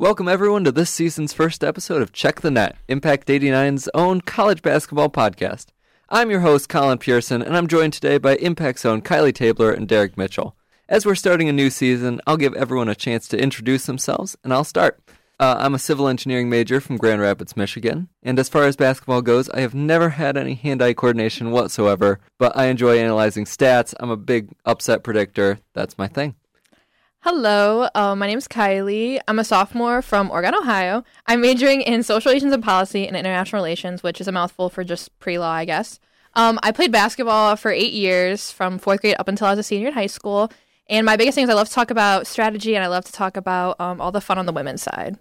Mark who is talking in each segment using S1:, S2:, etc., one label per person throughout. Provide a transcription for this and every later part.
S1: Welcome, everyone, to this season's first episode of Check the Net, Impact 89's own college basketball podcast. I'm your host, Colin Pearson, and I'm joined today by Impact's own Kylee Tabler and Derek Mitchell. As we're starting a new season, I'll give everyone a chance to introduce themselves, and I'll start. Uh, I'm a civil engineering major from Grand Rapids, Michigan, and as far as basketball goes, I have never had any hand eye coordination whatsoever, but I enjoy analyzing stats. I'm a big upset predictor. That's my thing.
S2: Hello, uh, my name is Kylee. I'm a sophomore from Oregon, Ohio. I'm majoring in social relations and policy and international relations, which is a mouthful for just pre law, I guess. Um, I played basketball for eight years from fourth grade up until I was a senior in high school. And my biggest thing is I love to talk about strategy and I love to talk about um, all the fun on the women's side.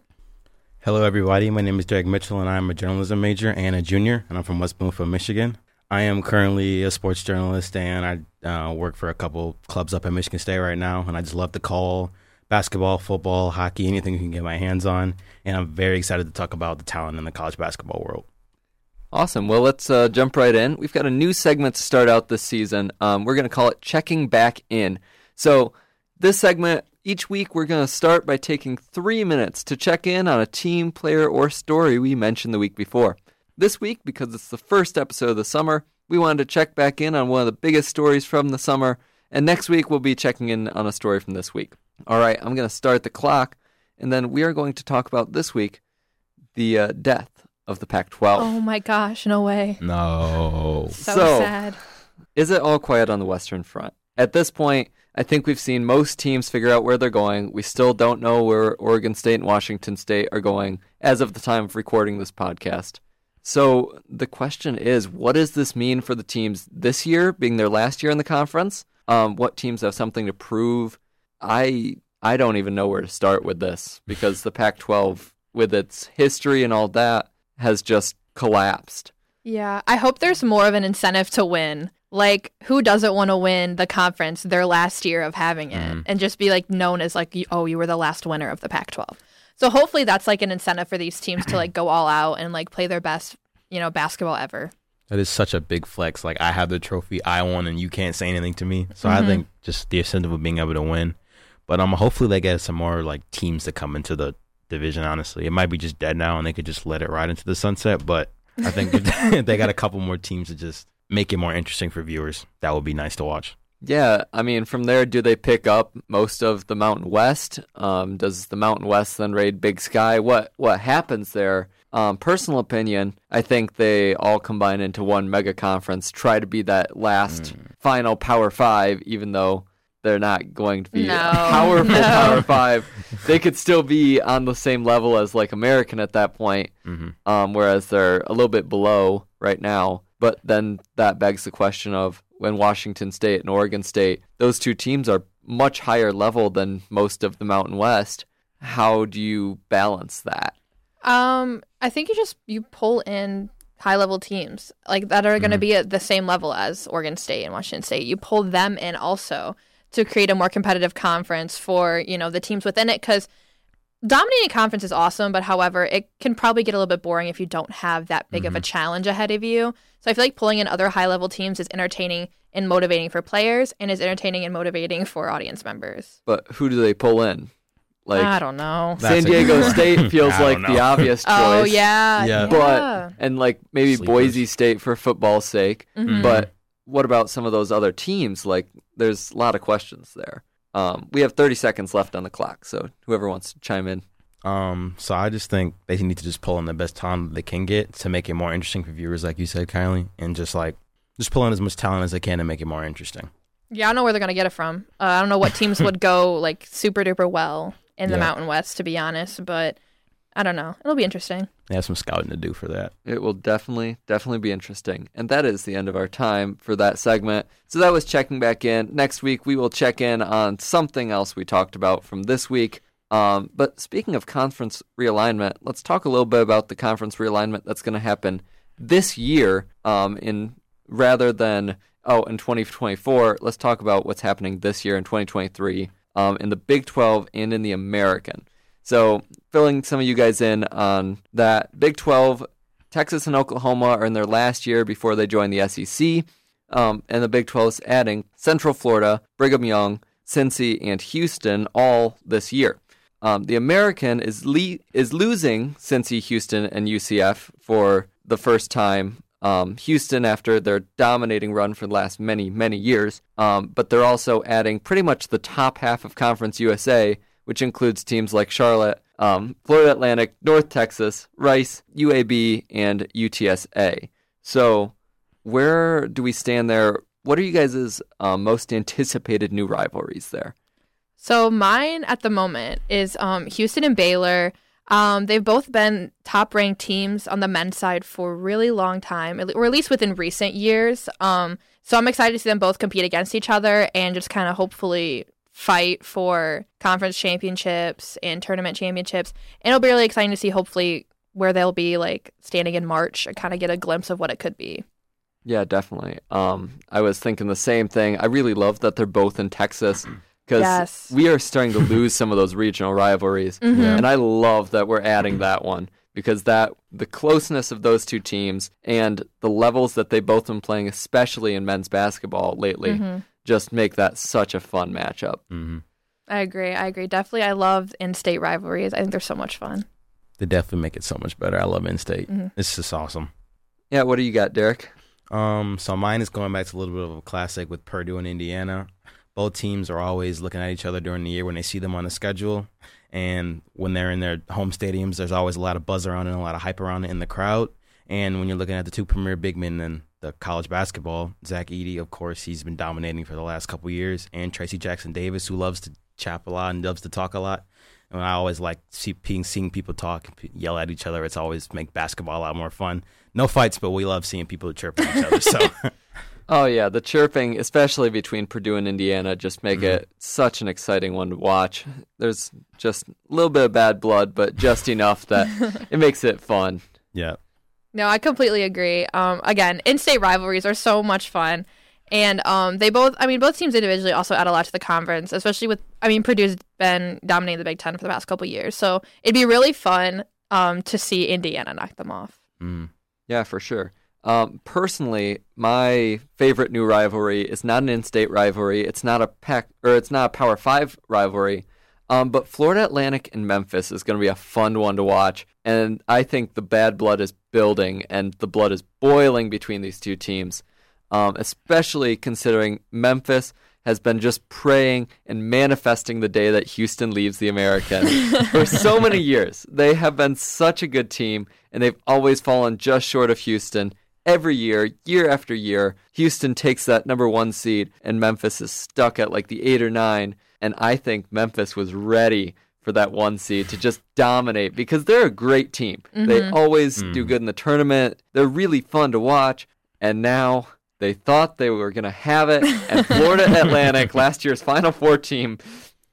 S3: Hello, everybody. My name is Derek Mitchell, and I'm a journalism major and a junior, and I'm from West Bloomfield, Michigan. I am currently a sports journalist, and I uh, work for a couple clubs up at Michigan State right now. And I just love to call basketball, football, hockey, anything you can get my hands on. And I'm very excited to talk about the talent in the college basketball world.
S1: Awesome. Well, let's uh, jump right in. We've got a new segment to start out this season. Um, we're going to call it Checking Back In. So, this segment, each week, we're going to start by taking three minutes to check in on a team, player, or story we mentioned the week before. This week, because it's the first episode of the summer, we wanted to check back in on one of the biggest stories from the summer. And next week, we'll be checking in on a story from this week. All right, I'm going to start the clock. And then we are going to talk about this week the uh, death of the Pac 12.
S2: Oh my gosh, no way.
S3: No.
S2: So,
S1: So-
S2: sad.
S1: Is it all quiet on the Western Front? At this point, I think we've seen most teams figure out where they're going. We still don't know where Oregon State and Washington State are going as of the time of recording this podcast. So the question is, what does this mean for the teams this year, being their last year in the conference? Um, what teams have something to prove? I I don't even know where to start with this because the Pac-12, with its history and all that, has just collapsed.
S2: Yeah, I hope there's more of an incentive to win. Like, who doesn't want to win the conference their last year of having it and just be like known as like, oh, you were the last winner of the Pac 12? So hopefully that's like an incentive for these teams to like go all out and like play their best, you know, basketball ever.
S3: That is such a big flex. Like, I have the trophy, I won, and you can't say anything to me. So I think just the incentive of being able to win. But um, hopefully they get some more like teams to come into the division. Honestly, it might be just dead now, and they could just let it ride into the sunset. But I think if they got a couple more teams to just make it more interesting for viewers. That would be nice to watch.
S1: Yeah, I mean, from there, do they pick up most of the Mountain West? Um, does the Mountain West then raid Big Sky? What what happens there? Um, personal opinion, I think they all combine into one mega conference, try to be that last final Power Five, even though they're not going to be
S2: No,
S1: a powerful
S2: no.
S1: Power Five. They could still be on the same level as like American at that point,
S3: Mm-hmm.
S1: um, whereas they're a little bit below right now. But then that begs the question of when Washington State and Oregon State, those two teams are much higher level than most of the Mountain West. How do you balance that?
S2: Um, I think you just you pull in high level teams like that are going to be at the same level as Oregon State and Washington State. You pull them in also to create a more competitive conference for you know the teams within it because dominating conference is awesome, but however, it can probably get a little bit boring if you don't have that big of a challenge ahead of you. So I feel like pulling in other high level teams is entertaining and motivating for players and is entertaining and motivating for audience members.
S1: But who do they pull in? Like
S2: I don't know.
S3: That's
S1: San
S3: a
S1: Diego
S3: good-
S1: State feels
S3: I
S1: like
S3: don't
S1: the
S3: know.
S1: obvious choice.
S2: Oh yeah,
S3: Yeah.
S1: But and like maybe
S3: Sleepers.
S1: Boise State for football's sake.
S2: Mhm.
S1: But what about some of those other teams? Like there's a lot of questions there. Um, we have 30 seconds left on the clock, so whoever wants to chime in.
S3: Um, so I just think they need to just pull in the best talent they can get to make it more interesting for viewers, like you said, Kylee, and just like just pull in as much talent as they can to make it more interesting.
S2: Yeah, I don't know where they're gonna get it from. Uh, I don't know what teams would go like super duper well in the
S3: Yeah.
S2: Mountain West, to be honest. But I don't know. It'll be interesting.
S3: They have some scouting to do for that.
S1: It will definitely, definitely be interesting. And that is the end of our time for that segment. So that was checking back in. Next week, we will check in on something else we talked about from this week. Um, but speaking of conference realignment, let's talk a little bit about the conference realignment that's going to happen this year. Um, in rather than oh, in 2024, let's talk about what's happening this year in 2023 um, in the Big 12 and in the American. So, filling some of you guys in on that, Big 12, Texas and Oklahoma are in their last year before they join the SEC. Um, and the Big 12 is adding Central Florida, Brigham Young, Cincy, and Houston all this year. Um, the American is le- is losing Cincy, Houston, and UCF for the first time. Um, Houston, after their dominating run for the last many many years, um, but they're also adding pretty much the top half of Conference USA, which includes teams like Charlotte, um, Florida Atlantic, North Texas, Rice, UAB, and UTSA. So, where do we stand there? What are you guys' um, most anticipated new rivalries there?
S2: So mine at the moment is um, Houston and Baylor. Um, they've both been top ranked teams on the men's side for a really long time, or at least within recent years. Um, so I'm excited to see them both compete against each other and just kind of hopefully fight for conference championships and tournament championships. And it'll be really exciting to see hopefully where they'll be like standing in March and kind of get a glimpse of what it could be.
S1: Yeah, definitely. Um, I was thinking the same thing. I really love that they're both in Texas because
S2: Yes.
S1: we are starting to lose some of those regional rivalries,
S2: Mhm.
S3: Yeah.
S1: and I love that we're adding that one because that the closeness of those two teams and the levels that they both been playing, especially in men's basketball lately,
S2: Mhm.
S1: just make that such a fun matchup.
S3: hmm
S2: I agree. I agree. Definitely, I love in-state rivalries. I think they're so much fun.
S3: They definitely make it so much better. I love in-state.
S2: Mhm.
S3: It's just awesome.
S1: Yeah, what do you got, Derek?
S3: Um, so mine is going back to a little bit of a classic with Purdue and Indiana. Both teams are always looking at each other during the year when they see them on the schedule, and when they're in their home stadiums, there's always a lot of buzz around and a lot of hype around it in the crowd. And when you're looking at the two premier big men in the college basketball, Zach Edey, of course, he's been dominating for the last couple years, and Trayce Jackson Davis, who loves to chap a lot and loves to talk a lot. And I always like see, seeing, seeing people talk, yell at each other. It's always make basketball a lot more fun. No fights, but we love seeing people chirp at each other. So.
S1: Oh yeah, the chirping, especially between Purdue and Indiana, just make
S3: Mhm.
S1: it such an exciting one to watch. There's just a little bit of bad blood, but just enough that it makes it fun.
S3: Yeah.
S2: No, I completely agree. Um, again, in-state rivalries are so much fun, and um, they both. I mean, both teams individually also add a lot to the conference, especially with. I mean, Purdue's been dominating the Big Ten for the past couple years, so it'd be really fun um, to see Indiana knock them off.
S3: Mm.
S1: Yeah, for sure. Um, personally, my favorite new rivalry is not an in-state rivalry. It's not a pack or it's not a Power Five rivalry. Um, but Florida Atlantic and Memphis is going to be a fun one to watch, and I think the bad blood is building and the blood is boiling between these two teams. Um, especially considering Memphis has been just praying and manifesting the day that Houston leaves the American for so many years. They have been such a good team, and they've always fallen just short of Houston. Every year, year after year, Houston takes that number one seed, and Memphis is stuck at like the eight or nine. And I think Memphis was ready for that one seed to just dominate because they're a great team. They
S2: Mhm.
S1: always do
S3: Mhm.
S1: good in the tournament. They're really fun to watch. And now they thought they were going to have it. And Florida Atlantic, last year's Final Four team,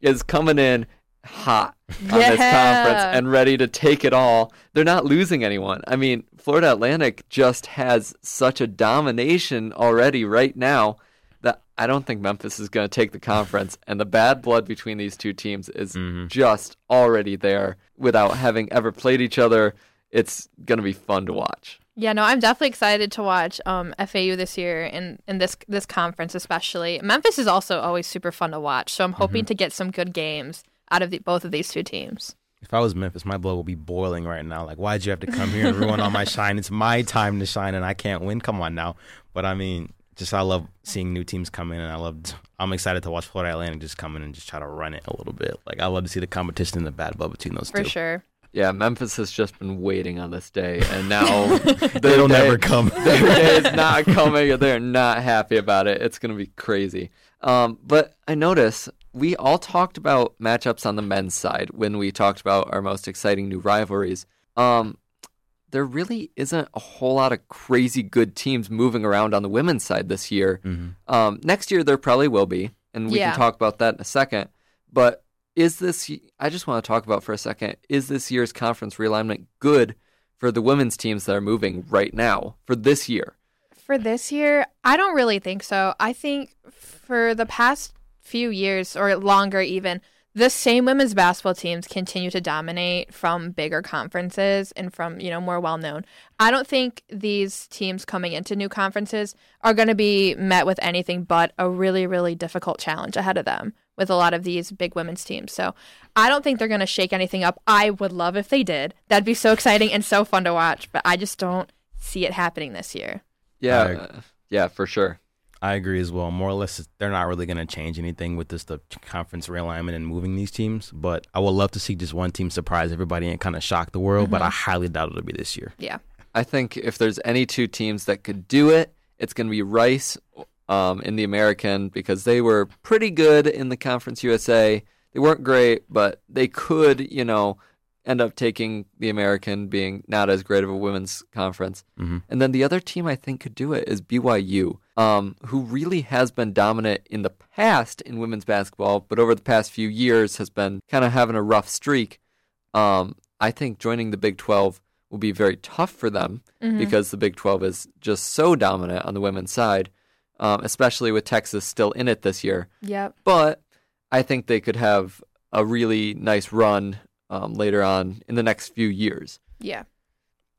S1: is coming in hot on this conference and ready to take it all. They're not losing anyone. I mean, Florida Atlantic just has such a domination already right now that I don't think Memphis is going to take the conference. And the bad blood between these two teams is
S3: Mhm.
S1: just already there without having ever played each other. It's going to be fun to watch.
S2: Yeah, no, I'm definitely excited to watch um, FAU this year in, in this this conference, especially. Memphis is also always super fun to watch, so I'm hoping to get some good games out of the, both of these two teams.
S3: If I was Memphis, my blood would be boiling right now. Like, why'd you have to come here and ruin all my shine? It's my time to shine, and I can't win. Come on now. But I mean, just I love seeing new teams come in, and I love. I'm excited to watch Florida Atlantic just come in and just try to run it a little bit. Like, I love to see the competition and the bad blood between those teams.
S2: For
S3: two.
S2: sure.
S1: Yeah, Memphis has just been waiting on this day, and now
S3: It'll
S1: day-
S3: never come.
S1: Their day is not coming, and they're not happy about it. It's going to be crazy. Um, but I notice we all talked about matchups on the men's side when we talked about our most exciting new rivalries. Um, there really isn't a whole lot of crazy good teams moving around on the women's side this year.
S3: hmm
S1: Um, next year there probably will be, and we
S2: Yeah.
S1: can talk about that in a second. But is this? I just want to talk about for a second. Is this year's conference realignment good for the women's teams that are moving right now for this year?
S2: For this year, I don't really think so. I think for the past few years or longer, even, the same women's basketball teams continue to dominate from bigger conferences and from, you know, more well known. I don't think these teams coming into new conferences are going to be met with anything but a really, really difficult challenge ahead of them. with a lot of these big women's teams. So I don't think they're going to shake anything up. I would love if they did. That'd be so exciting and so fun to watch, but I just don't see it happening this year.
S1: Yeah, uh, yeah, for sure.
S3: I agree as well. More or less, they're not really going to change anything with this the conference realignment and moving these teams. But I would love to see just one team surprise everybody and kind of shock the world. But I highly doubt it'll be this year.
S2: Yeah.
S1: I think if there's any two teams that could do it, it's going to be Rice um, in the American because they were pretty good in the Conference USA. They weren't great, but they could, you know, end up taking the American being not as great of a women's conference.
S3: Mhm.
S1: And then the other team I think could do it is BYU, um, who really has been dominant in the past in women's basketball, but over the past few years has been kind of having a rough streak. Um, I think joining the Big 12 will be very tough for them because the Big 12 is just so dominant on the women's side, um, especially with Texas still in it this year.
S2: Yep.
S1: But I think they could have a really nice run um, later on in the next few years.
S2: Yeah.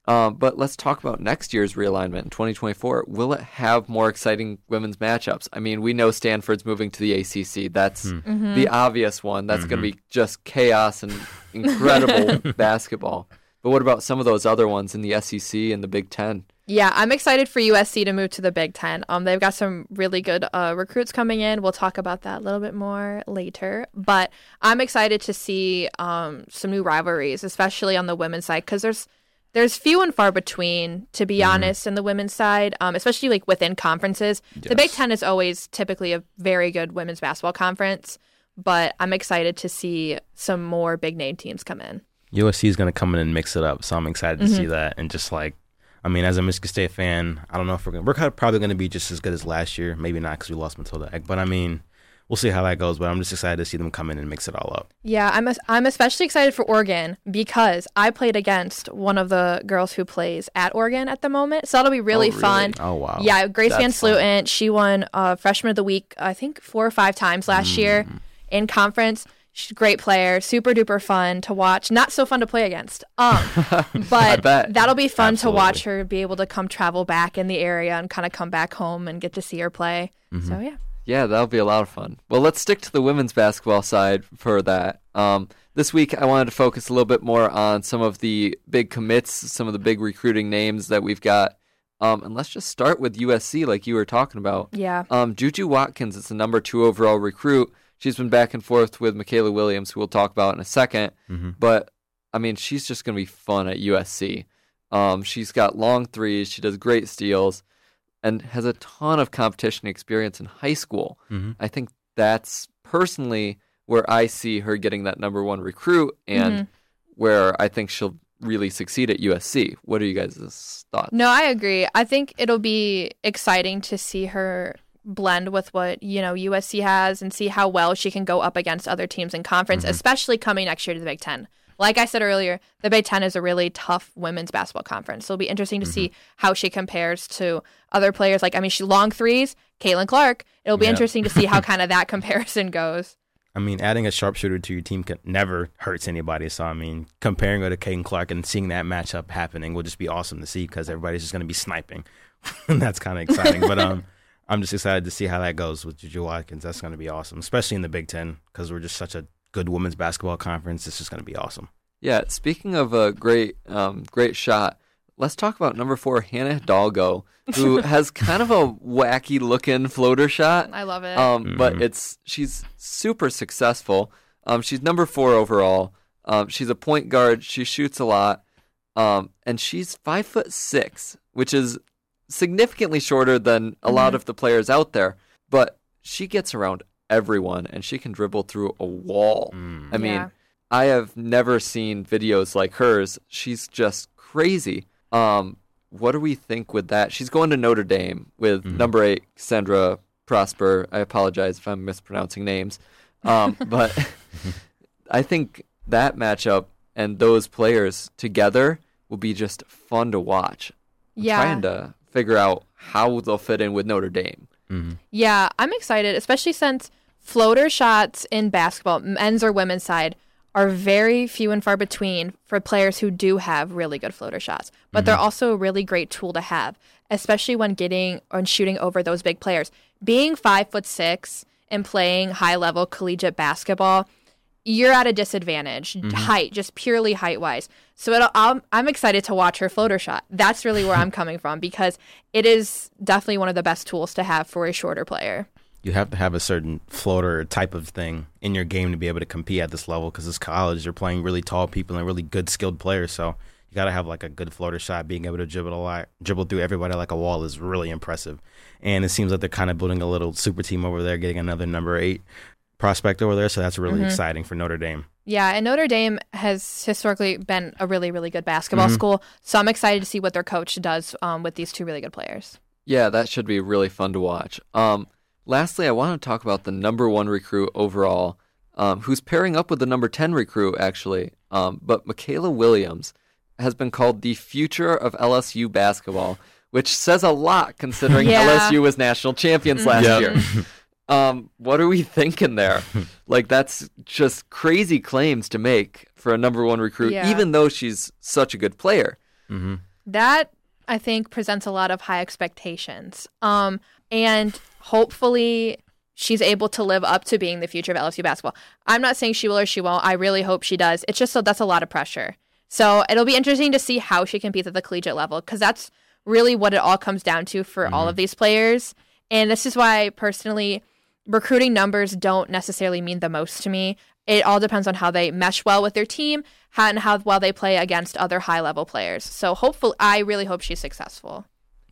S1: Um, but let's talk about next year's realignment in 2024. Will it have more exciting women's matchups? I mean, we know Stanford's moving to the ACC. That's the obvious one. That's going to be just chaos and incredible basketball. But what about some of those other ones in the SEC and the Big Ten?
S2: Yeah, I'm excited for USC to move to the Big Ten. Um, they've got some really good uh, recruits coming in. We'll talk about that a little bit more later. But I'm excited to see um, some new rivalries, especially on the women's side, because there's there's few and far between, to be honest, in the women's side, um, especially like within conferences. The Big Ten is always typically a very good women's basketball conference, but I'm excited to see some more big name teams come in.
S3: USC is going to come in and mix it up, so I'm excited to see that. And just like, I mean, as a Michigan State fan, I don't know if we're gonna, we're probably going to be just as good as last year. Maybe not because we lost Matilda Ekh, but I mean, we'll see how that goes. But I'm just excited to see them come in and mix it all up.
S2: Yeah, I'm es- I'm especially excited for Oregon because I played against one of the girls who plays at Oregon at the moment, so that'll be really,
S1: really?
S2: fun.
S3: Oh wow!
S2: Yeah, Grace Van
S1: That's fun.
S2: She won uh, Freshman of the Week, I think four or five times last year
S3: Mm.
S2: in conference. She's a great player, super duper fun to watch. Not so fun to play against, um, but that'll be fun
S3: Absolutely.
S2: to watch her be able to come travel back in the area and kind of come back home and get to see her play.
S3: Mm-hmm.
S2: So yeah.
S1: Yeah, that'll be a lot of fun. Well, let's stick to the women's basketball side for that. Um, this week, I wanted to focus a little bit more on some of the big commits, some of the big recruiting names that we've got. Um, and let's just start with USC, like you were talking about.
S2: Yeah.
S1: Um, Juju Watkins is the number two overall recruit. She's been back and forth with Mikaylah Williams, who we'll talk about in a 2nd But I mean, she's just going to be fun at USC. Um, she's got long threes. She does great steals, and has a ton of competition experience in high school. Mm-hmm. I think that's personally where I see her getting that number one recruit, and mm-hmm. where I think she'll really succeed at USC. What are you guys' thoughts?
S2: No, I agree. I think it'll be exciting to see her blend with what, you know, USC has and see how well she can go up against other teams in conference, mm-hmm. especially coming next year to the Big Ten. Like I said earlier, the Big Ten is a really tough women's basketball conference. So it'll be interesting to see how she compares to other players. Like, I mean, she long threes, Caitlin Clark. It'll be
S3: Yeah.
S2: interesting to see how kind of that comparison goes.
S3: I mean, adding a sharpshooter to your team can never hurts anybody. So I mean, comparing her to Caitlin Clark and seeing that matchup happening will just be awesome to see because everybody's just going to be sniping, and that's kind of exciting. but um, I'm just excited to see how that goes with Juju Watkins. That's going to be awesome, especially in the Big Ten because we're just such a good women's basketball conference. This is going to be awesome.
S1: Yeah, speaking of a great, um, great shot, let's talk about number four, Hannah Hidalgo, who has kind of a wacky looking floater shot.
S2: I love it.
S1: Um, but
S3: Mhm.
S1: it's she's super successful. Um, she's number four overall. Um, she's a point guard. She shoots a lot. Um, and she's five foot six, which is significantly shorter than a lot of the players out there. But she gets around everyone, and she can dribble through a wall. I mean,
S2: Yeah.
S1: I have never seen videos like hers. She's just crazy. Um, what do we think with that? She's going to Notre Dame with number eight, Sandra Prosper. I apologize if I'm mispronouncing names. Um, but I think that matchup and those players together will be just fun to watch. I'm
S2: Yeah.
S1: trying to figure out how they'll fit in with Notre Dame. Mm-hmm.
S2: Yeah, I'm excited, especially since floater shots in basketball, men's or women's side, are very few and far between for players who do have really good floater shots. But they're mm-hmm. also a really great tool to have, especially when getting or shooting over those big players. Being five foot six and playing high level collegiate basketball, you're at a disadvantage, mm-hmm. height, just purely height wise. So it'll, I'm, I'm excited to watch her floater shot. That's really where I'm coming from because it is definitely one of the best tools to have for a shorter player.
S3: You have to have a certain floater type of thing in your game to be able to compete at this level because it's college. You're playing really tall people and really good skilled players. So you got to have like a good floater shot. Being able to dribble a lot, dribble through everybody like a wall is really impressive. And it seems like they're kind of building a little super team over there, getting another number eight prospect over there. So that's really exciting for Notre Dame.
S2: Yeah, and Notre Dame has historically been a really, really good basketball school. So I'm excited to see what their coach does um, with these two really good players.
S1: Yeah, that should be really fun to watch. Um, lastly, I want to talk about the number one recruit overall, um, who's pairing up with the number 10 recruit, actually. Um, but Mikaylah Williams has been called the future of LSU basketball, which says a lot considering
S2: Yeah.
S1: LSU was national champions last
S3: Yep.
S1: year. Um, what are we thinking there? like, that's just crazy claims to make for a number one recruit,
S2: Yeah.
S1: even though she's such a good player.
S3: Mm-hmm.
S2: That I think presents a lot of high expectations. Um, and hopefully she's able to live up to being the future of LSU basketball. I'm not saying she will or she won't. I really hope she does. It's just so that's a lot of pressure. So it'll be interesting to see how she competes at the collegiate level because that's really what it all comes down to for all of these players. And this is why personally recruiting numbers don't necessarily mean the most to me. It all depends on how they mesh well with their team and how well they play against other high level players. So hopefully, I really hope she's successful.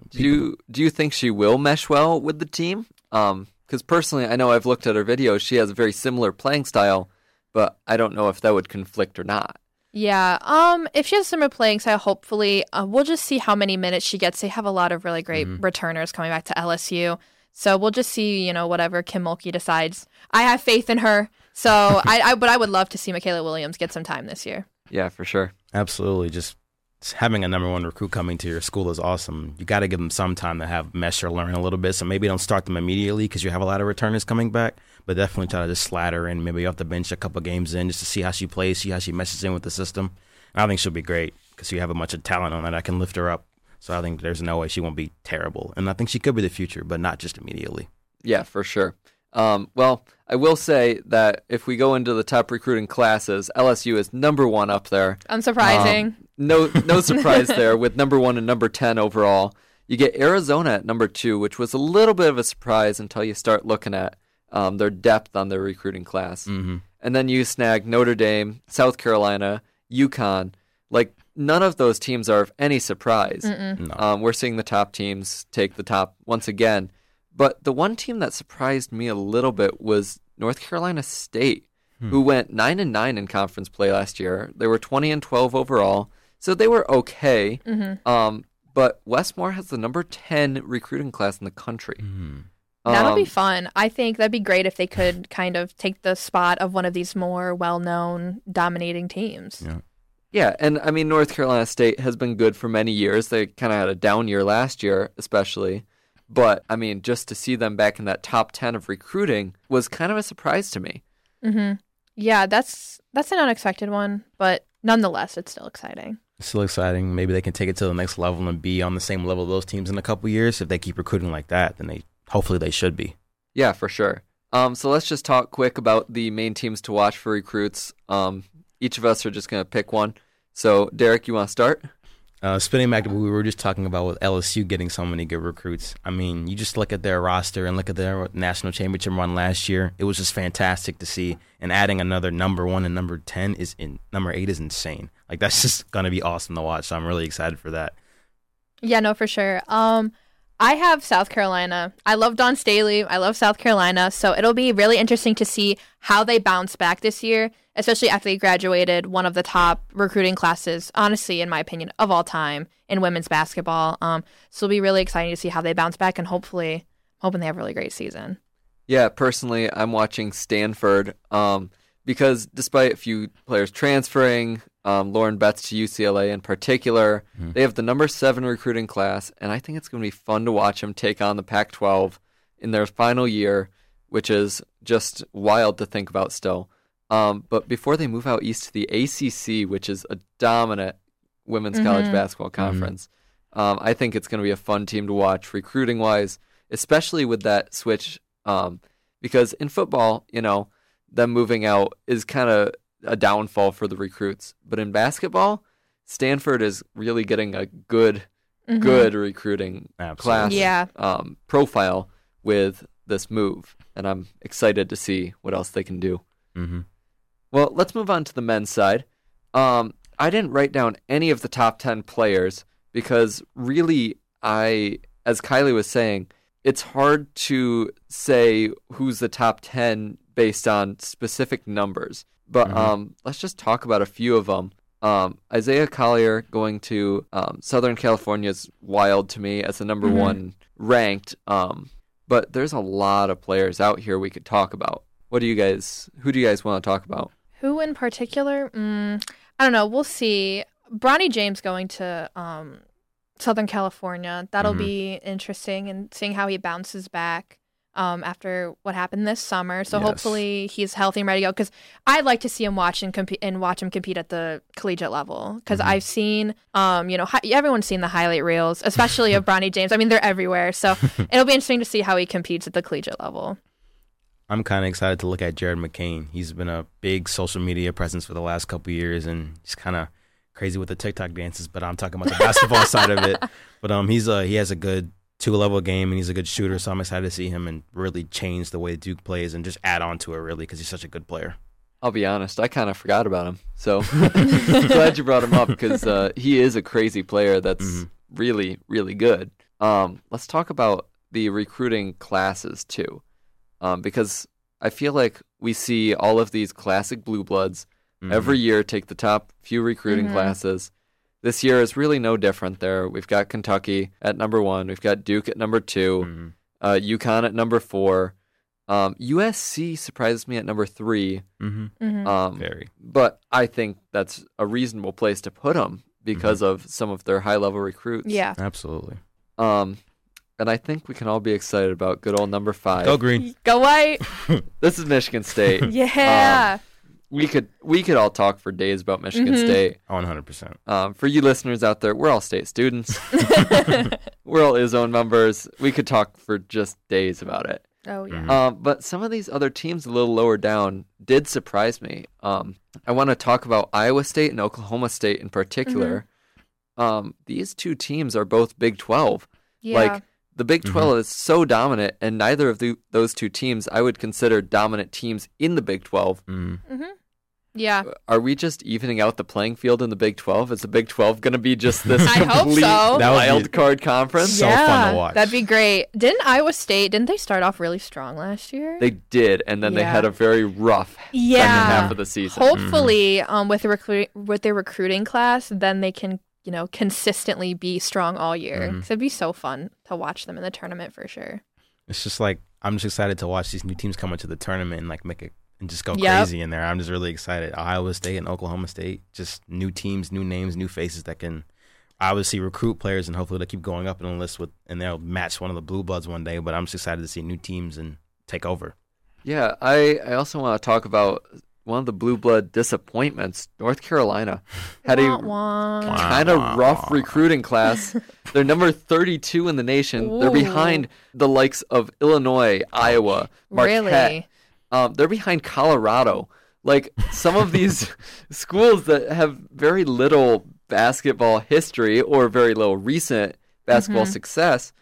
S1: Do you do you think she will mesh well with the team? Um, because personally, I know I've looked at her videos. She has a very similar playing style, but I don't know if that would conflict or not.
S2: Yeah. Um. If she has similar playing style, hopefully, uh, we'll just see how many minutes she gets. They have a lot of really great returners coming back to LSU, so we'll just see. You know, whatever Kim Mulkey decides. I have faith in her. So I, I, but I would love to see Mikaylah Williams get some time this year.
S1: Yeah, for sure.
S3: Absolutely. Just having a number one recruit coming to your school is awesome. You got to give them some time to have mesh or learn a little bit. So maybe don't start them immediately because you have a lot of returners coming back, but definitely try to just slide her in. Maybe off the bench a couple games in just to see how she plays, see how she meshes in with the system. And I think she'll be great because you have a bunch of talent on that. I can lift her up. So I think there's no way she won't be terrible. And I think she could be the future, but not just immediately.
S1: Yeah, for sure. Um, well, I will say that if we go into the top recruiting classes, LSU is number one up there.
S2: Unsurprising.
S1: Um, no, no surprise there with number one and number ten overall. You get Arizona at number two, which was a little bit of a surprise until you start looking at um, their depth on their recruiting class.
S3: Mm-hmm.
S1: And then you snag Notre Dame, South Carolina, UConn. Like none of those teams are of any surprise.
S3: No.
S1: Um, we're seeing the top teams take the top once again. But the one team that surprised me a little bit was North Carolina State, who went nine and nine in conference play last year. They were twenty and twelve overall, so they were okay. Um, but Wes Moore has the number ten recruiting class in the country.
S2: That'll be
S1: Um,
S2: fun. I think that'd be great if they could kind of take the spot of one of these more well-known dominating teams.
S3: Yeah.
S1: Yeah, and I mean North Carolina State has been good for many years. They kind of had a down year last year, especially. But I mean, just to see them back in that top ten of recruiting was kind of a surprise to me.
S2: hmm Yeah, that's that's an unexpected one, but nonetheless, it's still exciting.
S3: It's still exciting. Maybe they can take it to the next level and be on the same level of those teams in a couple years. If they keep recruiting like that, then they hopefully they should be.
S1: Yeah, for sure. Um, so let's just talk quick about the main teams to watch for recruits. Um, each of us are just gonna pick one. So Derek, you want to start?
S3: Uh, spinning back to what we were just talking about with LSU getting so many good recruits. I mean, you just look at their roster and look at their national championship run last year. It was just fantastic to see. And adding another number one and number ten is in number eight is insane. Like that's just gonna be awesome to watch. So I'm really excited for that.
S2: Yeah, no, for sure. Um, I have South Carolina. I love Dawn Staley. I love South Carolina. So it'll be really interesting to see how they bounce back this year, especially after they graduated one of the top recruiting classes, honestly, in my opinion, of all time in women's basketball. Um, so it'll be really exciting to see how they bounce back and hopefully, hoping they have a really great season.
S1: Yeah, personally, I'm watching Stanford um, because despite a few players transferring, um, Lauren Betts to UCLA in particular, they have the number seven recruiting class, and I think it's going to be fun to watch them take on the Pac 12 in their final year, which is just wild to think about still. Um, but before they move out east to the ACC, which is a dominant women's college basketball conference, um, I think it's going to be a fun team to watch recruiting wise, especially with that switch um, because in football, you know, them moving out is kind of a downfall for the recruits. But in basketball, Stanford is really getting a good,
S2: Mhm.
S1: good recruiting
S3: Absolutely.
S1: class
S2: Yeah.
S1: um, profile with this move, and I'm excited to see what else they can do.
S3: Mm-hmm.
S1: Well, let's move on to the men's side. Um, I didn't write down any of the top 10 players because really, I, as Kylee was saying, it's hard to say who's the top 10 based on specific numbers. But
S3: Mhm.
S1: um, let's just talk about a few of them. Um, Isaiah Collier going to um, Southern California is wild to me as the number
S2: Mhm.
S1: one ranked. Um, but there's a lot of players out here we could talk about. What do you guys? Who do you guys want to talk about?
S2: Who in particular? Mm, I don't know. We'll see. Bronny James going to um, Southern California. That'll
S3: Mhm.
S2: be interesting and seeing how he bounces back um, after what happened this summer. So
S3: Yes.
S2: hopefully he's healthy and ready to go. Because I'd like to see him watch and compete and watch him compete at the collegiate level. Because
S3: Mhm.
S2: I've seen, um, you know, hi- everyone's seen the highlight reels, especially of Bronny James. I mean, they're everywhere. So it'll be interesting to see how he competes at the collegiate level.
S3: I'm kind of excited to look at Jared McCain. He's been a big social media presence for the last couple of years, and he's kind of crazy with the TikTok dances. But I'm talking about the basketball side of it. But um, he's a he has a good two level game, and he's a good shooter. So I'm excited to see him and really change the way Duke plays and just add on to it really because he's such a good player.
S1: I'll be honest, I kind of forgot about him. So glad you brought him up because uh, he is a crazy player that's
S3: Mhm.
S1: really, really good. Um, let's talk about the recruiting classes too, um, because I feel like we see all of these classic blue bloods
S3: Mhm.
S1: every year take the top few recruiting
S2: Mhm.
S1: classes. This year is really no different. There, we've got Kentucky at number one, we've got Duke at number 2
S3: Mhm.
S1: uh, UConn at number four. Um, USC surprises me at number three.
S3: Mhm.
S2: Mhm.
S1: Um,
S3: very.
S1: but I think that's a reasonable place to put them because of some of their high level recruits.
S2: yeah.
S3: Absolutely.
S1: Um, and I think we can all be excited about good old number five.
S3: Go green.
S2: Go white.
S1: This is Michigan State.
S2: Yeah.
S1: we could we could all talk for days about Michigan
S2: Mhm.
S1: State.
S3: 100. percent
S1: Um, for you listeners out there, we're all state students. we're all ISO members. We could talk for just days about it.
S2: oh yeah.
S3: Mhm.
S1: Um, but some of these other teams a little lower down did surprise me. Um, I want to talk about Iowa State and Oklahoma State in particular. Um, these two teams are both Big 12.
S2: Yeah.
S1: Like the Big 12 is so dominant, and neither of the, those two teams I would consider dominant teams in the Big 12.
S3: mm
S2: yeah.
S1: Are we just evening out the playing field in the Big 12? Is the Big 12 going to be just this
S2: I hope
S1: complete
S2: so.
S3: That would be-
S1: wild card conference?
S3: So fun to watch.
S2: That'd be great. Didn't Iowa State? Didn't they start off really strong last year?
S1: They did, and then they had a very rough second half of the season.
S2: Hopefully, um, with the recruit with their recruiting class, then they can you know consistently be strong all year.
S3: Mhm.
S2: 'Cause it'd be so fun to watch them in the tournament for sure.
S3: It's just like I'm just excited to watch these new teams come into the tournament and like make it and just go
S2: Yep.
S3: crazy in there. I'm just really excited. Iowa State and Oklahoma State, just new teams, new names, new faces that can obviously recruit players and hopefully they keep going up in the list with and they'll match one of the blue bloods one day. But I'm just excited to see new teams and take over.
S1: Yeah, I, I also want to talk about one of the blue blood disappointments. North Carolina had
S2: Wah,
S1: a kind of rough recruiting class. They're number 32 in the nation. They're behind the likes of Illinois, Iowa, Marquette.
S2: Really?
S1: Um, they're behind Colorado. Like some of these schools that have very little basketball history or very little recent basketball
S2: Mhm.
S1: success,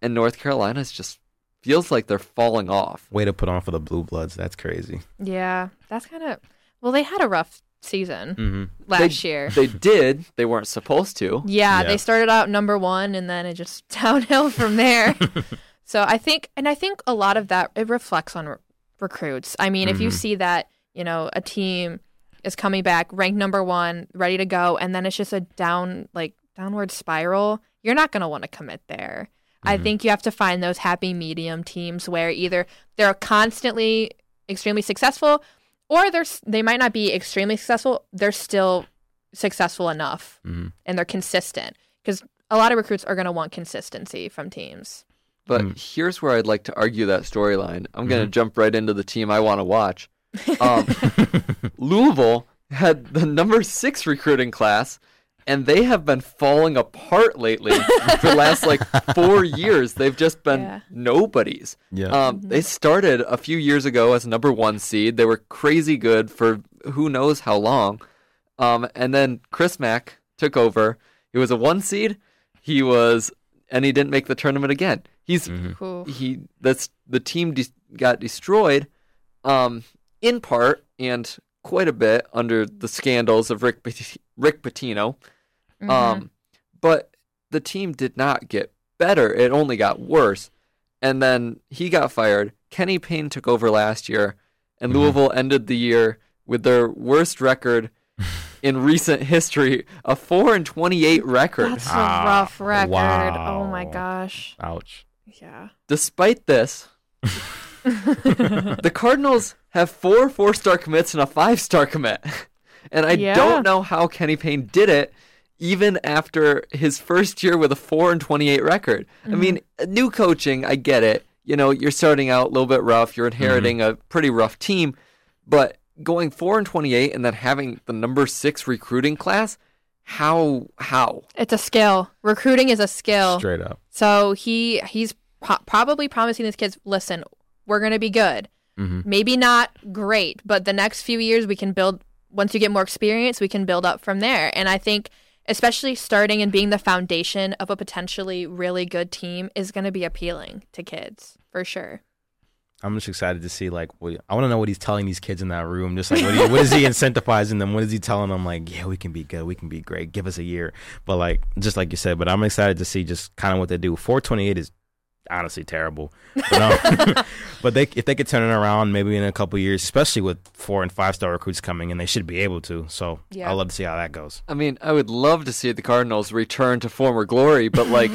S1: and North Carolina's just feels like they're falling off.
S3: Way to put on for the blue bloods. That's crazy.
S2: Yeah, that's kind of. Well, they had a rough season
S3: Mm-hmm.
S2: last year.
S1: They did. They weren't supposed to.
S2: Yeah,
S3: Yeah.
S2: they started out number one and then it just downhill from there. so I think, and I think a lot of that it reflects on re- recruits. I mean, if you
S3: Mhm.
S2: see that you know a team is coming back ranked number one, ready to go, and then it's just a down like downward spiral, you're not going to want to commit there. I
S3: Mhm.
S2: think you have to find those happy medium teams where either they're constantly extremely successful, or they're they might not be extremely successful. They're still successful enough
S3: hmm
S2: and they're consistent because a lot of recruits are going to want consistency from teams.
S1: But
S3: Mm.
S1: here's where I'd like to argue that storyline. I'm going to
S3: Mhm.
S1: jump right into the team I want to watch. Um, Louisville had the number six recruiting class, and they have been falling apart lately for the last like four years. They've just been
S2: Yeah.
S1: nobodies.
S3: Yeah.
S1: Um, They started a few years ago as number one seed. They were crazy good for who knows how long. Um, and then Chris Mack took over. He was a one seed. He was, and he didn't make the tournament again. He's
S2: Cool.
S1: he that's the team de- got destroyed, um, in part and quite a bit under the scandals of Rick Pit- Rick Pitino.
S2: Mm-hmm.
S1: Um, but the team did not get better; it only got worse. And then he got fired. Kenny Payne took over last year, and
S3: Mm-hmm.
S1: Louisville ended the year with their worst record in recent history, a four and twenty-eight record.
S2: That's a
S3: Ah,
S2: rough record. Oh my gosh.
S3: Ouch.
S2: Yeah.
S1: Despite this, the Cardinals have four four star commits and a five star commit. And I
S2: Yeah.
S1: don't know how Kenny Payne did it even after his first year with a 4 and 28 record. I mean, new coaching, I get it. You know, you're starting out a little bit rough, you're inheriting a pretty rough team, but going 4 and 28 and then having the number 6 recruiting class, how how?
S2: It's a skill. Recruiting is a skill.
S3: Straight up.
S2: So he he's pro- probably promising these kids, listen, we're going to be good.
S3: hmm
S2: Maybe not great, but the next few years we can build once you get more experience, we can build up from there. And I think especially starting and being the foundation of a potentially really good team is going to be appealing to kids for sure.
S3: I'm just excited to see like what I want to know what he's telling these kids in that room. Just like what, he, what is he incentivizing them? What is he telling them? Like, yeah, we can be good, we can be great. Give us a year. But like, just like you said, but I'm excited to see just kind of what they do. 428 is honestly terrible. But, um, but they if they could turn it around maybe in a couple years, especially with four and five star recruits coming, and they should be able to. So
S2: Yeah.
S3: I'd love to see how that goes.
S1: I mean, I would love to see the Cardinals return to former glory, but like,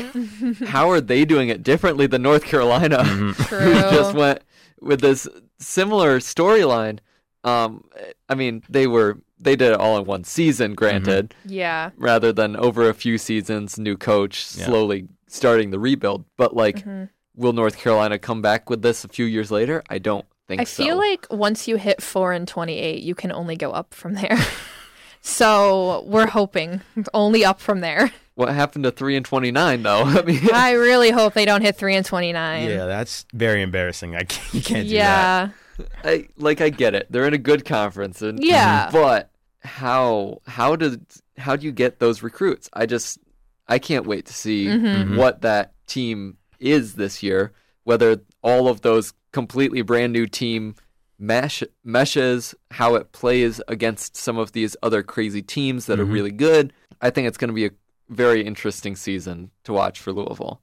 S1: how are they doing it differently than North Carolina,
S3: Mm-hmm.
S2: True.
S1: who just went with this similar storyline? Um, I mean, they were they did it all in one season, granted,
S2: yeah.
S1: rather than over a few seasons, new coach,
S3: Yeah.
S1: slowly starting the rebuild. But like,
S2: Mm-hmm.
S1: will North Carolina come back with this a few years later? I don't think
S2: I
S1: so.
S2: feel like once you hit 4 and 28, you can only go up from there. so, we're hoping only up from there.
S1: what happened to three and twenty nine though? I mean,
S2: I really hope they don't hit 3 and 29.
S3: Yeah, that's very embarrassing. I can't, you can't do that.
S2: yeah.
S1: I like I get it. They're in a good conference and
S2: Yeah.
S1: but how how did how do you get those recruits? I just I can't wait to see
S2: Mhm.
S1: what that team is this year, whether all of those completely brand new team mesh meshes, how it plays against some of these other crazy teams that are
S3: Mhm.
S1: really good. I think it's going to be a very interesting season to watch for Louisville.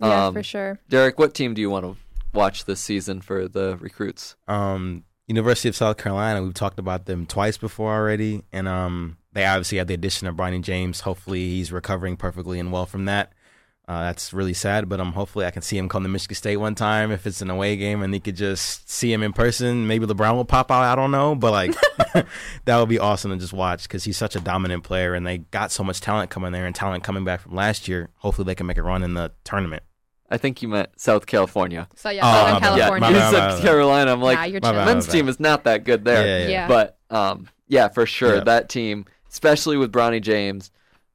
S2: Yeah,
S1: Um,
S2: for sure.
S1: Derek, what team do you want to watch this season for the recruits?
S3: um, University of South Carolina. We've talked about them twice before already, and um, they obviously had the addition of Bronny James. Hopefully, he's recovering perfectly and well from that. Uh, that's really sad, but um, hopefully I can see him come to Michigan State one time if it's an away game, and he could just see him in person. Maybe LeBron will pop out. I don't know, but like that would be awesome to just watch because he's such a dominant player, and they got so much talent coming there and talent coming back from last year. Hopefully, they can make a run in the tournament.
S1: I think you meant South California.
S2: So yeah,
S3: Oh,
S2: Southern
S3: my bad.
S1: Yeah,
S2: California.
S1: You
S3: bad,
S1: said. Carolina. I'm like,
S2: nah, you're
S3: my
S1: men's team is not that good there.
S3: Yeah, yeah.
S2: Yeah.
S1: But um, yeah, for sure,
S3: Yeah.
S1: that team, especially with Bronny James,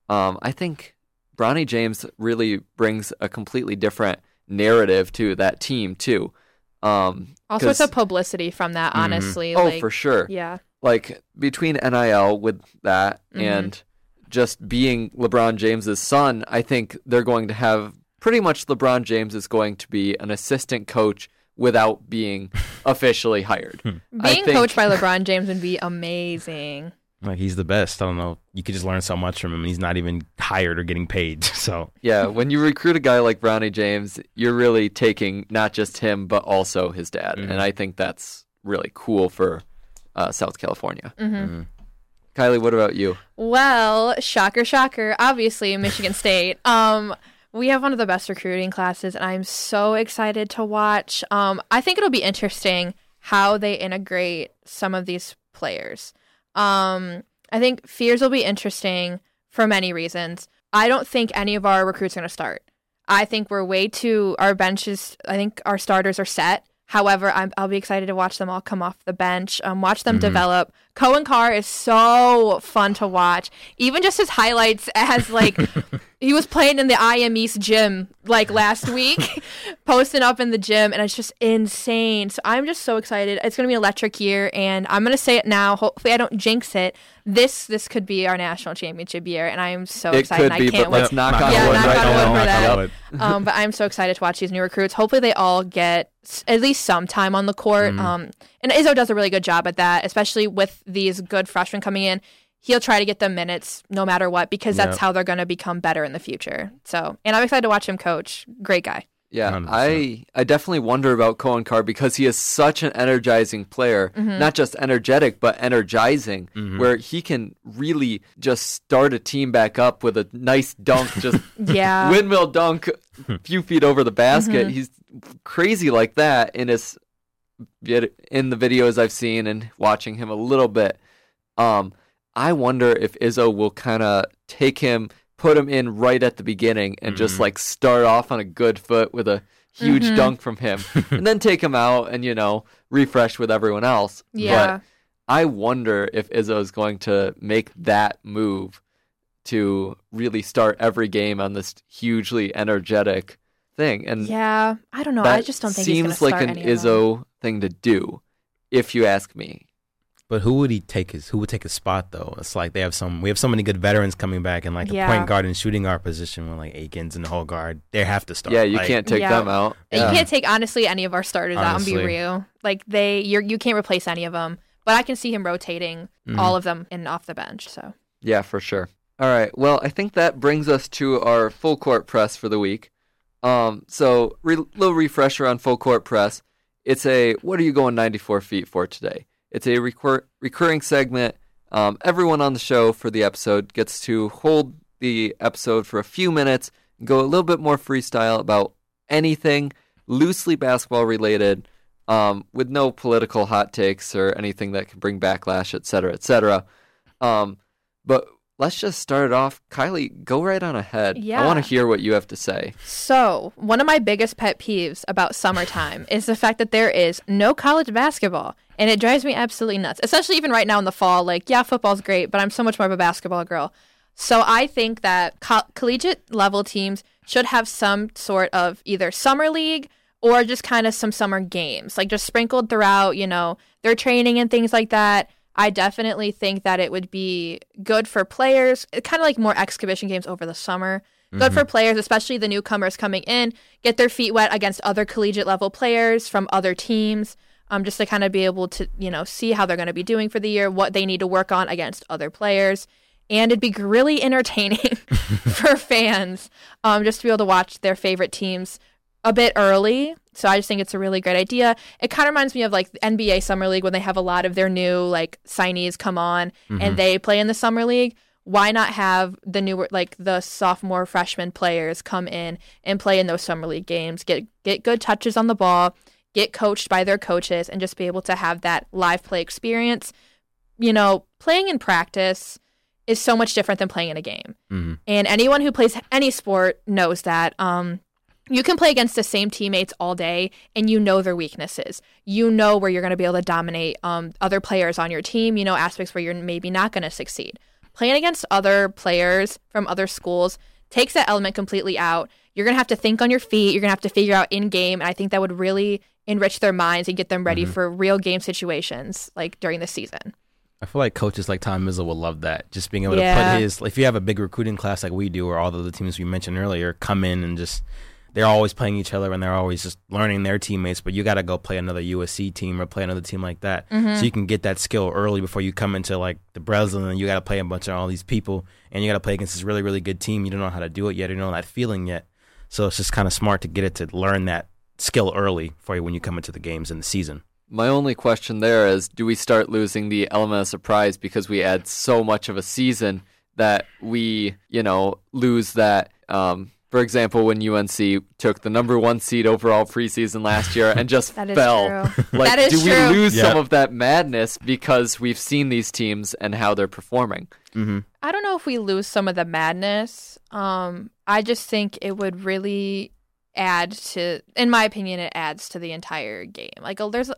S1: um, I think Bronny James really brings a completely different narrative to that team too. Um,
S2: All sorts of publicity from that,
S3: Mhm.
S2: honestly.
S1: oh,
S2: like,
S1: for sure.
S2: Yeah.
S1: Like between NIL with that
S2: Mhm.
S1: and just being LeBron James's son, I think they're going to have pretty much LeBron James is going to be an assistant coach without being officially hired.
S2: Being
S1: think-
S2: coached by LeBron James would be amazing.
S3: Like he's the best. I don't know. You could just learn so much from him, he's not even hired or getting paid. So
S1: Yeah, when you recruit a guy like Bronny James, you're really taking not just him but also his dad,
S3: Mhm.
S1: and I think that's really cool for uh, South California.
S2: hmm
S1: Kylee, what about you?
S2: Well, shocker, shocker. Obviously, Michigan State. Um, we have one of the best recruiting classes, and I'm so excited to watch. Um, I think it'll be interesting how they integrate some of these players. Um, I think Fears will be interesting for many reasons. I don't think any of our recruits are going to start. I think we're way too, our benches, I think our starters are set. However, I'm, I'll be excited to watch them all come off the bench, um, watch them
S3: Mhm.
S2: develop. Coen Carr is so fun to watch. Even just his highlights as like he was playing in the IM East gym like last week, posting up in the gym, and it's just insane. So I'm just so excited. It's gonna be electric year, and I'm gonna say it now. Hopefully, I don't jinx it. This this could be our national championship year, and I am so
S1: It
S2: excited.
S1: could be,
S2: I can't
S1: but
S2: wait
S1: let's knock on
S2: Yeah,
S1: wood
S2: knock
S1: right
S2: on wood
S1: now.
S2: for that.
S3: wood.
S2: um, but I'm so excited to watch these new recruits. Hopefully, they all get at least some time on the court.
S3: Mhm.
S2: Um, and Izzo does a really good job at that, especially with these good freshmen coming in. He'll try to get them minutes no matter what because that's
S3: Yep.
S2: how they're going to become better in the future. So, and I'm excited to watch him coach. Great guy.
S1: Yeah,
S3: 100%.
S1: I I definitely wonder about Coen Carr because he is such an energizing player,
S2: Mm-hmm.
S1: not just energetic but energizing,
S3: Mhm.
S1: where he can really just start a team back up with a nice dunk, just
S2: Yeah.
S1: windmill dunk a few feet over the basket.
S2: Mhm.
S1: He's crazy like that in his in the videos I've seen and watching him a little bit. Um, I wonder if Izzo will kind of take him, put him in right at the beginning, and just
S3: Mhm.
S1: like start off on a good foot with a huge
S2: Mhm.
S1: dunk from him, and then take him out and you know refresh with everyone else.
S2: Yeah.
S1: But I wonder if Izzo is going to make that move to really start every game on this hugely energetic thing. And
S2: yeah. I don't know. I just don't think
S1: seems
S2: he's
S1: like
S2: start
S1: an
S2: any.
S1: Izzo thing to do, if you ask me.
S3: But who would he take his? Who would take his spot though? It's like they have some. We have so many good veterans coming back, and like the
S2: Yeah.
S3: point guard and shooting guard position with like Akins and the whole guard, they have to start.
S1: Yeah, you
S3: Like,
S1: can't take
S2: Yeah.
S1: them out.
S2: You
S1: Yeah.
S2: can't take honestly any of our starters out and be real. Like they, you're you can't replace any of them. But I can see him rotating
S3: Mhm.
S2: all of them in off the bench. So
S1: Yeah, for sure. All right. Well, I think that brings us to our full court press for the week. Um, so re- little refresher on full court press. It's a what are you going 94 feet for today? It's a recur- recurring segment. Um, everyone on the show for the episode gets to hold the episode for a few minutes, and go a little bit more freestyle about anything loosely basketball related, um, with no political hot takes or anything that can bring backlash, et cetera, et cetera. Um, but let's just start it off. Kylee, go right on ahead.
S2: Yeah.
S1: I want to hear what you have to say.
S2: So, one of my biggest pet peeves about summertime is the fact that there is no college basketball. And it drives me absolutely nuts, especially even right now in the fall. Like, yeah, football's great, but I'm so much more of a basketball girl. So, I think that co- collegiate level teams should have some sort of either summer league or just kind of some summer games, like just sprinkled throughout, you know, their training and things like that. I definitely think that it would be good for players, eh, kind of like more exhibition games over the summer. Good for mm-hmm. players, especially the newcomers coming in, get their feet wet against other collegiate level players from other teams, um, just to kind of be able to, you know, see how they're going to be doing for the year, what they need to work on against other players. And it'd be really entertaining for fans um, just to be able to watch their favorite teams a bit early. So I just think it's a really great idea. It kind of reminds me of like the NBA Summer League when they have a lot of their new like signees come on and they play in the Summer League. Why not have the newer like the sophomore freshman players come in and play in those summer league games, get get good touches on the ball, get coached by their coaches and just be able to have that live play experience. You know, playing in practice is so much different than playing in a game.
S3: Mhm.
S2: And anyone who plays any sport knows that. Um, you can play against the same teammates all day and you know their weaknesses. You know where you're going to be able to dominate um, other players on your team. You know aspects where you're maybe not going to succeed. Playing against other players from other schools takes that element completely out. You're going to have to think on your feet. You're going to have to figure out in game. And I think that would really enrich their minds and get them ready for real game situations like during the season.
S3: I feel like coaches like Tom Izzo will love that. Just being able to put his, if you have a big recruiting class like we do, or all the other teams we mentioned earlier, come in and just, they're always playing each other and they're always just learning their teammates, but you got to go play another USC team or play another team like that.
S2: Mm-hmm.
S3: So you can get that skill early before you come into like the Breslin and you got to play a bunch of all these people and you got to play against this really, really good team. You don't know how to do it yet. You don't know that feeling yet. So it's just kind of smart to get it to learn that skill early for you when you come into the games in the season.
S1: My only question there is do we start losing the element of surprise because we add so much of a season that we, you know, lose that? Um, for example, when UNC took the number one seed overall preseason last year and just
S2: That is
S1: fell.
S2: true.
S1: Like,
S2: That is
S1: do we
S2: true.
S1: lose some of that madness because we've seen these teams and how they're performing?
S3: Mm-hmm.
S2: I don't know if we lose some of the madness. Um, I just think it would really add to in my opinion it adds to the entire game. Like oh, there's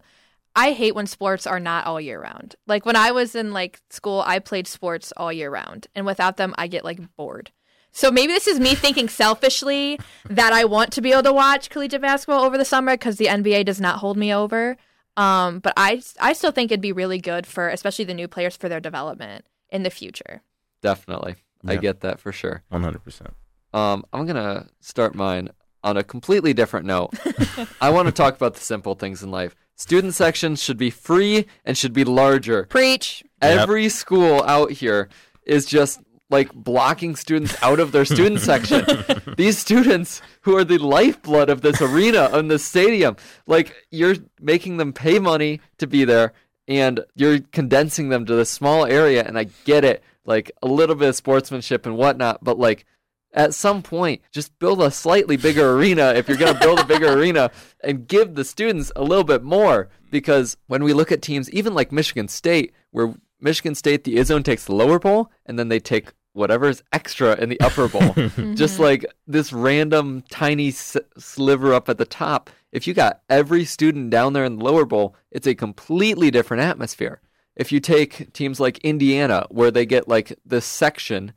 S2: I hate when sports are not all year round. Like when I was in like school, I played sports all year round, and without them, I get like bored. So maybe this is me thinking selfishly that I want to be able to watch collegiate basketball over the summer because the NBA does not hold me over. Um, but I I still think it'd be really good for especially the new players for their development in the future.
S1: Definitely. I get that for sure.
S3: One hundred percent.
S1: Um, I'm gonna start mine on a completely different note. I want to talk about the simple things in life. Student sections should be free and should be larger.
S2: Preach.
S3: Yep.
S1: Every school out here is just like blocking students out of their student section. These students who are the lifeblood of this arena and this stadium, like you're making them pay money to be there and you're condensing them to this small area and I get it, like a little bit of sportsmanship and whatnot, but like at some point just build a slightly bigger arena if you're going to build a bigger arena and give the students a little bit more. Because when we look at teams even like Michigan State where Michigan State the Izzone takes the lower bowl and then they take whatever is extra in the upper bowl. Just like this random tiny s- sliver up at the top if you got every student down there in the lower bowl it's a completely different atmosphere. If you take teams like Indiana where they get like this section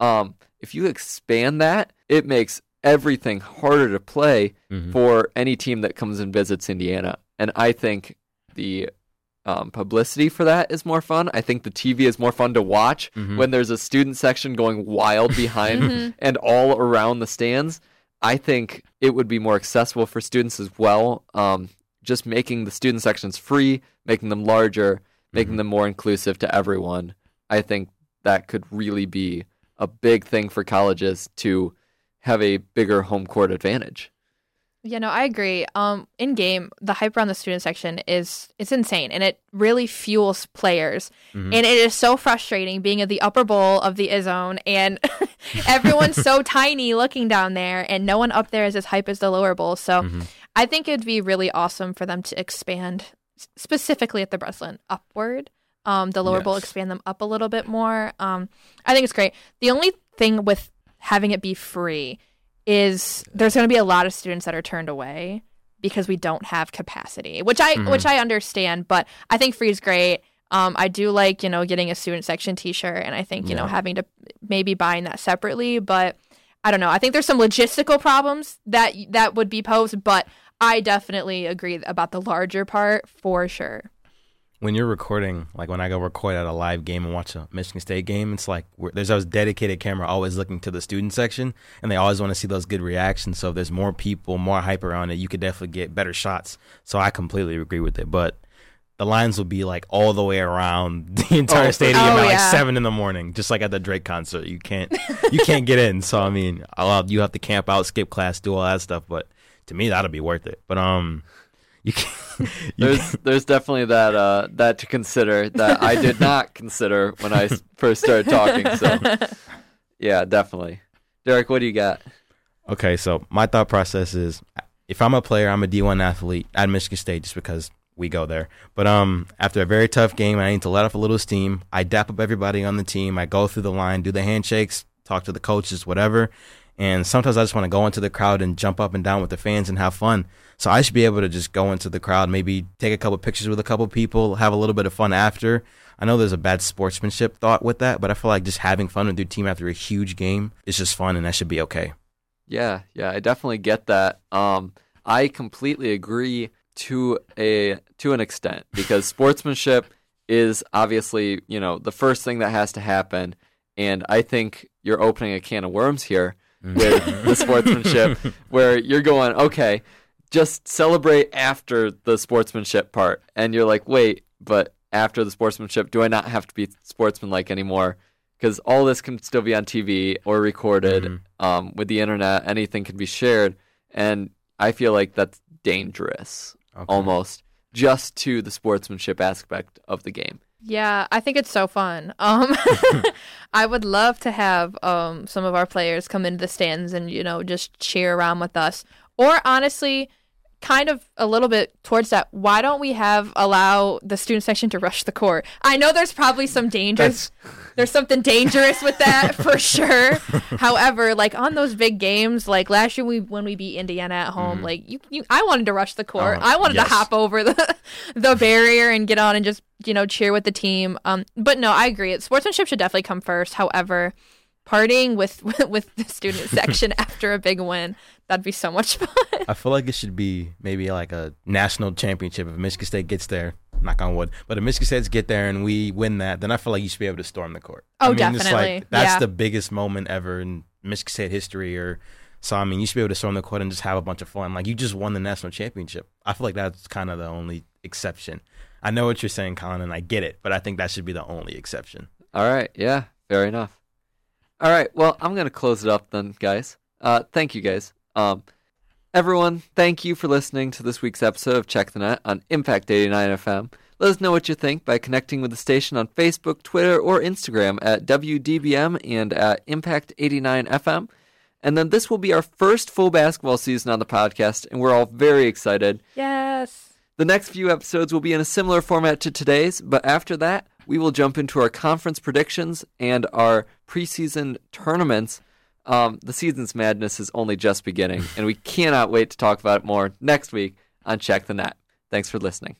S1: um, if you expand that, it makes everything harder to play
S3: Mhm.
S1: for any team that comes and visits Indiana. And I think the um, publicity for that is more fun. I think the TV is more fun to watch
S3: Mhm.
S1: when there's a student section going wild behind
S2: Mhm.
S1: and all around the stands. I think it would be more accessible for students as well. Um, just making the student sections free, making them larger, making them more inclusive to everyone. I think that could really be a big thing for colleges to have a bigger home court advantage.
S2: Yeah, no, I agree. Um, in game, the hype around the student section is it's insane, and it really fuels players.
S3: Mhm.
S2: And it is so frustrating being at the upper bowl of the Izzone, and everyone's so tiny looking down there, and no one up there is as hype as the lower bowl. So,
S3: Mhm.
S2: I think it'd be really awesome for them to expand, specifically at the Breslin, upward. Um, the lower bowl expand them up a little bit more. Um, I think it's great. The only thing with having it be free is there's going to be a lot of students that are turned away because we don't have capacity, which I
S3: Mhm.
S2: which I understand, but I think free is great. Um, I do like you know getting a student section T-shirt, and I think you know having to maybe buying that separately, but I don't know. I think there's some logistical problems that that would be posed, but I definitely agree about the larger part for sure.
S3: When you're recording, like when I go record at a live game and watch a Michigan State game, it's like we're, there's always dedicated camera always looking to the student section, and they always want to see those good reactions. So if there's more people, more hype around it, you could definitely get better shots. So I completely agree with it, but. The lines will be like all the way around the entire
S1: Oh,
S3: stadium
S2: Oh,
S3: at like
S2: yeah.
S3: seven in the morning, just like at the Drake concert. You can't, you can't get in. So I mean, I'll, you have to camp out, skip class, do all that stuff. But to me, that'll be worth it. But um, you can, you
S1: There's there's definitely that uh, that to consider that I did not consider when I first started talking. So yeah, definitely. Derek, what do you got?
S3: Okay, so my thought process is if I'm a player, I'm a D1 athlete at Michigan State just because we go there. But um, after a very tough game, I need to let off a little steam. I dap up everybody on the team. I go through the line, do the handshakes, talk to the coaches, whatever. And sometimes I just want to go into the crowd and jump up and down with the fans and have fun. So I should be able to just go into the crowd, maybe take a couple pictures with a couple people, have a little bit of fun after. I know there's a bad sportsmanship thought with that, but I feel like just having fun with your team after a huge game is just fun and that should be okay.
S1: Yeah, yeah, I definitely get that. Um, I completely agree to a to an extent because sportsmanship is obviously you know the first thing that has to happen, and I think you're opening a can of worms here with the sportsmanship, where you're going okay, just celebrate after the sportsmanship part, and you're like, wait, but after the sportsmanship, do I not have to be sportsmanlike anymore? Because all this can still be on TV or recorded
S3: Mhm.
S1: um, with the internet, anything can be shared, and I feel like that's dangerous
S3: Okay.
S1: almost just to the sportsmanship aspect of the game.
S2: Yeah, I think it's so fun. Um, I would love to have um, some of our players come into the stands and you know just cheer around with us, or honestly, kind of a little bit towards that. Why don't we have allow the student section to rush the court? I know there's probably some dangers. There's something dangerous with that for sure. However, like on those big games, like last year we when we beat Indiana at home, like you, you I wanted to rush the court.
S3: Uh-huh.
S2: I wanted
S3: Yes.
S2: to hop over the the barrier and get on and just you know cheer with the team. Um, but no, I agree. It, sportsmanship should definitely come first. However, partying with with the student section after a big win that'd be so much fun.
S3: I feel like it should be maybe like a national championship if Michigan State gets there. Knock on wood. But if Michigan State's get there and we win that, then I feel like you should be able to storm the court.
S2: Oh,
S3: I mean, It's
S2: definitely.
S3: like, that's
S2: Yeah.
S3: the biggest moment ever in Michigan State history. Or so I mean, you should be able to storm the court and just have a bunch of fun. Like you just won the national championship. I feel like that's kind of the only exception. I know what you're saying, Colin, and I get it, but I think that should be the only exception.
S1: All right. Yeah. Fair enough. All right. Well, I'm gonna close it up then, guys. Uh, thank you, guys. Um, everyone, thank you for listening to this week's episode of Check the Net on Impact 89 FM. Let us know what you think by connecting with the station on Facebook, Twitter, or Instagram at WDBM and at Impact 89 FM. And then this will be our first full basketball season on the podcast, and we're all very excited.
S2: yes.
S1: The next few episodes will be in a similar format to today's, but after that, we will jump into our conference predictions and our preseason tournaments. Um, the season's madness is only just beginning, and we cannot wait to talk about it more next week on Check the Net. Thanks for listening.